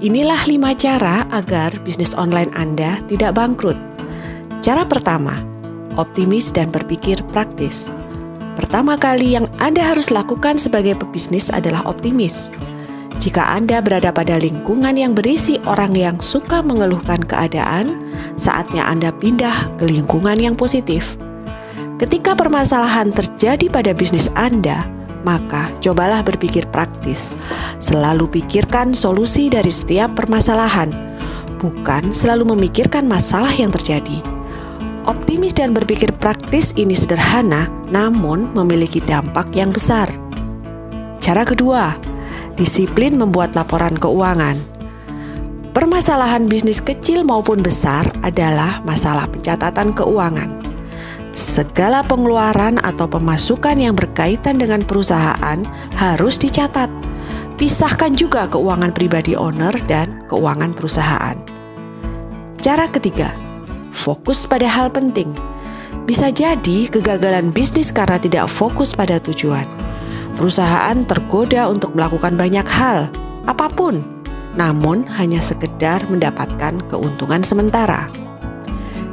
Inilah lima cara agar bisnis online Anda tidak bangkrut. Cara pertama, optimis dan berpikir praktis. Pertama kali yang Anda harus lakukan sebagai pebisnis adalah optimis. Jika Anda berada pada lingkungan yang berisi orang yang suka mengeluhkan keadaan, saatnya Anda pindah ke lingkungan yang positif. Ketika permasalahan terjadi pada bisnis Anda, maka cobalah berpikir praktis. Selalu pikirkan solusi dari setiap permasalahan, bukan selalu memikirkan masalah yang terjadi. Optimis dan berpikir praktis ini sederhana, namun memiliki dampak yang besar. Cara kedua, disiplin membuat laporan keuangan. Permasalahan bisnis kecil maupun besar adalah masalah pencatatan keuangan. Segala pengeluaran atau pemasukan yang berkaitan dengan perusahaan harus dicatat. Pisahkan juga keuangan pribadi owner dan keuangan perusahaan. Cara ketiga, fokus pada hal penting. Bisa jadi kegagalan bisnis karena tidak fokus pada tujuan. Perusahaan tergoda untuk melakukan banyak hal, apa pun, namun hanya sekedar mendapatkan keuntungan sementara.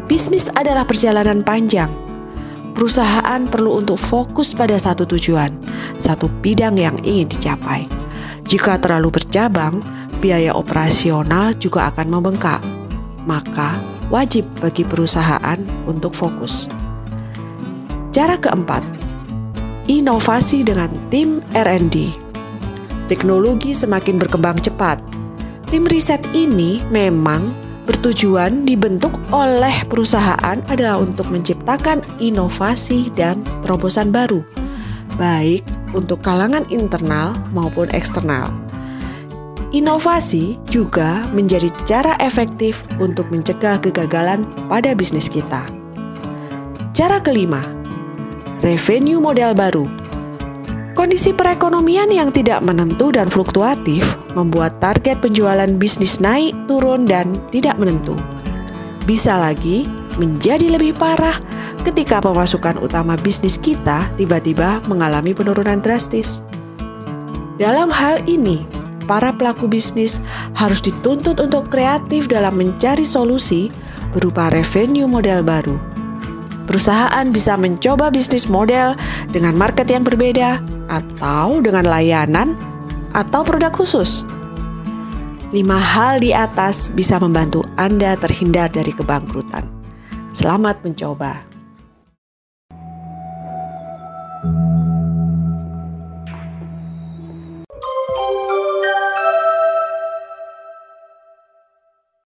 Bisnis adalah perjalanan panjang perusahaan perlu untuk fokus pada satu tujuan, satu bidang yang ingin dicapai. Jika terlalu bercabang, biaya operasional juga akan membengkak. Maka, wajib bagi perusahaan untuk fokus. Cara keempat, inovasi dengan tim R&D. Teknologi semakin berkembang cepat. Tim riset ini memang bertujuan dibentuk oleh perusahaan adalah untuk menciptakan inovasi dan terobosan baru, baik untuk kalangan internal maupun eksternal. Inovasi juga menjadi cara efektif untuk mencegah kegagalan pada bisnis kita. Cara kelima, revenue model baru Kondisi perekonomian yang tidak menentu dan fluktuatif membuat target penjualan bisnis naik, turun, dan tidak menentu. Bisa lagi menjadi lebih parah ketika pemasukan utama bisnis kita tiba-tiba mengalami penurunan drastis. Dalam hal ini, para pelaku bisnis harus dituntut untuk kreatif dalam mencari solusi berupa revenue model baru. Perusahaan bisa mencoba bisnis model dengan market yang berbeda, atau dengan layanan atau produk khusus. Lima hal di atas bisa membantu Anda terhindar dari kebangkrutan. Selamat mencoba.